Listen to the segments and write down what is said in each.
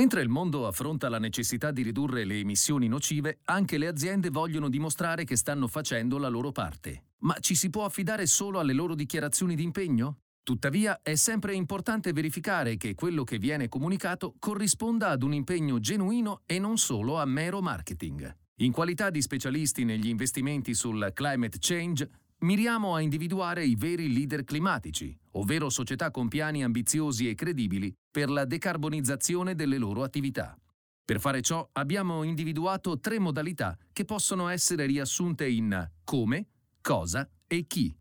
Mentre il mondo affronta la necessità di ridurre le emissioni nocive, anche le aziende vogliono dimostrare che stanno facendo la loro parte. Ma ci si può affidare solo alle loro dichiarazioni di impegno? Tuttavia è sempre importante verificare che quello che viene comunicato corrisponda ad un impegno genuino e non solo a mero marketing. In qualità di specialisti negli investimenti sul climate change, miriamo a individuare i veri leader climatici, ovvero società con piani ambiziosi e credibili per la decarbonizzazione delle loro attività. Per fare ciò abbiamo individuato tre modalità che possono essere riassunte in come, cosa e chi.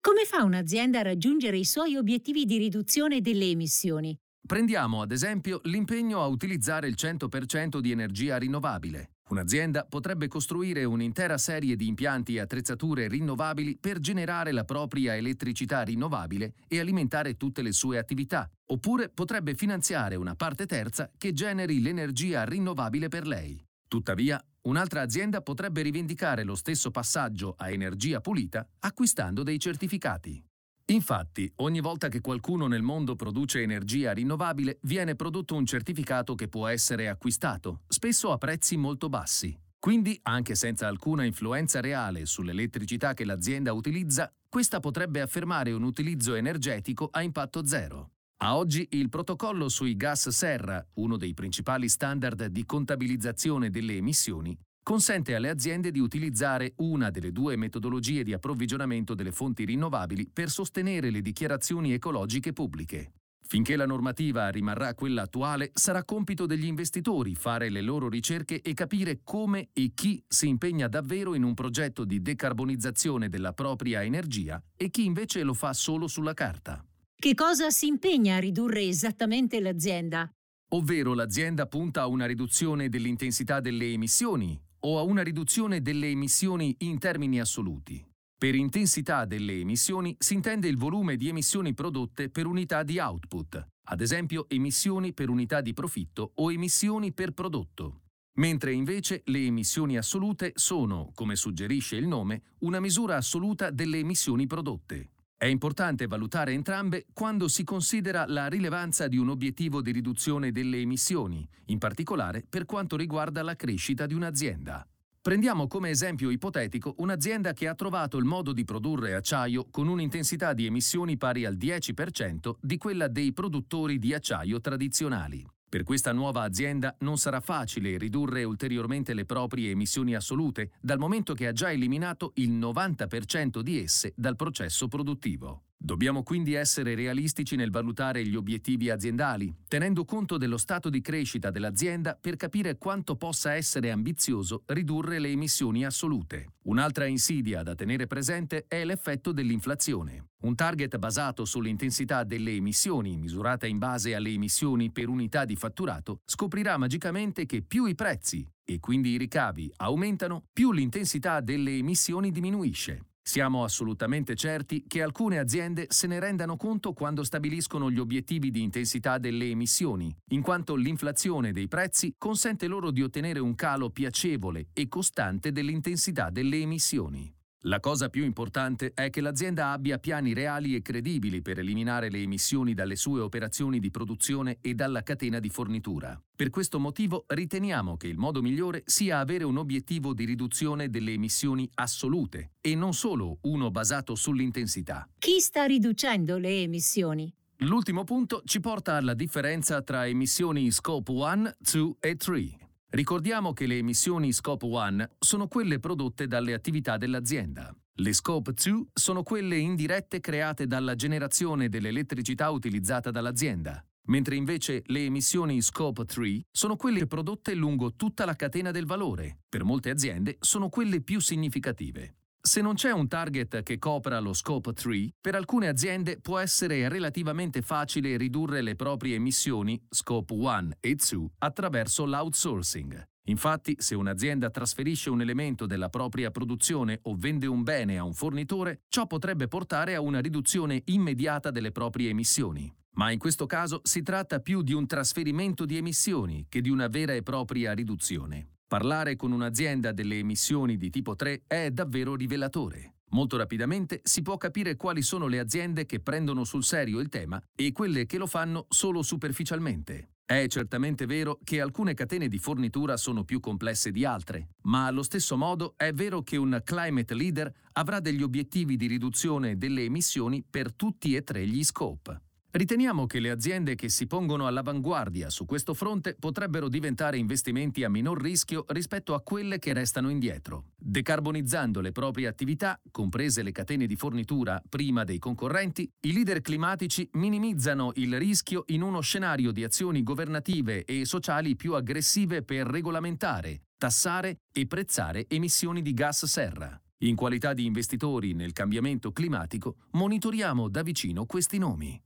Come fa un'azienda a raggiungere i suoi obiettivi di riduzione delle emissioni? Prendiamo ad esempio l'impegno a utilizzare il 100% di energia rinnovabile. Un'azienda potrebbe costruire un'intera serie di impianti e attrezzature rinnovabili per generare la propria elettricità rinnovabile e alimentare tutte le sue attività, oppure potrebbe finanziare una parte terza che generi l'energia rinnovabile per lei. Tuttavia, un'altra azienda potrebbe rivendicare lo stesso passaggio a energia pulita acquistando dei certificati. Infatti, ogni volta che qualcuno nel mondo produce energia rinnovabile, viene prodotto un certificato che può essere acquistato, spesso a prezzi molto bassi. Quindi, anche senza alcuna influenza reale sull'elettricità che l'azienda utilizza, questa potrebbe affermare un utilizzo energetico a impatto zero. A oggi il protocollo sui gas serra, uno dei principali standard di contabilizzazione delle emissioni, consente alle aziende di utilizzare una delle due metodologie di approvvigionamento delle fonti rinnovabili per sostenere le dichiarazioni ecologiche pubbliche. Finché la normativa rimarrà quella attuale, sarà compito degli investitori fare le loro ricerche e capire come e chi si impegna davvero in un progetto di decarbonizzazione della propria energia e chi invece lo fa solo sulla carta. Che cosa si impegna a ridurre esattamente l'azienda? Ovvero l'azienda punta a una riduzione dell'intensità delle emissioni, o a una riduzione delle emissioni in termini assoluti. Per intensità delle emissioni si intende il volume di emissioni prodotte per unità di output, ad esempio emissioni per unità di profitto o emissioni per prodotto. Mentre invece le emissioni assolute sono, come suggerisce il nome, una misura assoluta delle emissioni prodotte. È importante valutare entrambe quando si considera la rilevanza di un obiettivo di riduzione delle emissioni, in particolare per quanto riguarda la crescita di un'azienda. Prendiamo come esempio ipotetico un'azienda che ha trovato il modo di produrre acciaio con un'intensità di emissioni pari al 10% di quella dei produttori di acciaio tradizionali. Per questa nuova azienda non sarà facile ridurre ulteriormente le proprie emissioni assolute, dal momento che ha già eliminato il 90% di esse dal processo produttivo. Dobbiamo quindi essere realistici nel valutare gli obiettivi aziendali, tenendo conto dello stato di crescita dell'azienda per capire quanto possa essere ambizioso ridurre le emissioni assolute. Un'altra insidia da tenere presente è l'effetto dell'inflazione. Un target basato sull'intensità delle emissioni, misurata in base alle emissioni per unità di fatturato, scoprirà magicamente che più i prezzi e quindi i ricavi aumentano, più l'intensità delle emissioni diminuisce. Siamo assolutamente certi che alcune aziende se ne rendano conto quando stabiliscono gli obiettivi di intensità delle emissioni, in quanto l'inflazione dei prezzi consente loro di ottenere un calo piacevole e costante dell'intensità delle emissioni. La cosa più importante è che l'azienda abbia piani reali e credibili per eliminare le emissioni dalle sue operazioni di produzione e dalla catena di fornitura. Per questo motivo riteniamo che il modo migliore sia avere un obiettivo di riduzione delle emissioni assolute e non solo uno basato sull'intensità. Chi sta riducendo le emissioni? L'ultimo punto ci porta alla differenza tra emissioni Scope 1, 2 e 3. Ricordiamo che le emissioni Scope 1 sono quelle prodotte dalle attività dell'azienda. Le Scope 2 sono quelle indirette create dalla generazione dell'elettricità utilizzata dall'azienda, mentre invece le emissioni Scope 3 sono quelle prodotte lungo tutta la catena del valore. Per molte aziende sono quelle più significative. Se non c'è un target che copra lo scope 3, per alcune aziende può essere relativamente facile ridurre le proprie emissioni, scope 1 e 2, attraverso l'outsourcing. Infatti, se un'azienda trasferisce un elemento della propria produzione o vende un bene a un fornitore, ciò potrebbe portare a una riduzione immediata delle proprie emissioni. Ma in questo caso si tratta più di un trasferimento di emissioni che di una vera e propria riduzione. Parlare con un'azienda delle emissioni di tipo 3 è davvero rivelatore. Molto rapidamente si può capire quali sono le aziende che prendono sul serio il tema e quelle che lo fanno solo superficialmente. È certamente vero che alcune catene di fornitura sono più complesse di altre, ma allo stesso modo è vero che un climate leader avrà degli obiettivi di riduzione delle emissioni per tutti e tre gli scope. Riteniamo che le aziende che si pongono all'avanguardia su questo fronte potrebbero diventare investimenti a minor rischio rispetto a quelle che restano indietro. Decarbonizzando le proprie attività, comprese le catene di fornitura prima dei concorrenti, i leader climatici minimizzano il rischio in uno scenario di azioni governative e sociali più aggressive per regolamentare, tassare e prezzare emissioni di gas serra. In qualità di investitori nel cambiamento climatico, monitoriamo da vicino questi nomi.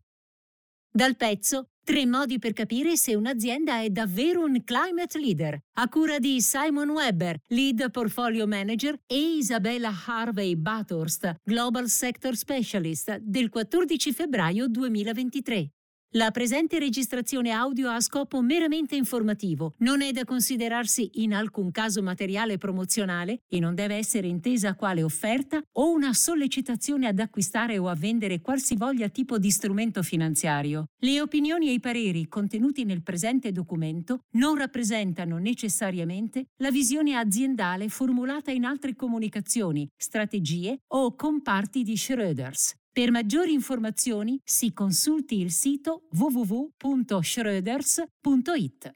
Dal pezzo Tre modi per capire se un'azienda è davvero un climate leader, a cura di Simon Weber, lead portfolio manager, e Isabella Harvey Bathurst, global sector specialist, del 14 febbraio 2023. La presente registrazione audio ha scopo meramente informativo, non è da considerarsi in alcun caso materiale promozionale e non deve essere intesa quale offerta o una sollecitazione ad acquistare o a vendere qualsivoglia tipo di strumento finanziario. Le opinioni e i pareri contenuti nel presente documento non rappresentano necessariamente la visione aziendale formulata in altre comunicazioni, strategie o comparti di Schröders. Per maggiori informazioni si consulti il sito www.schröders.it.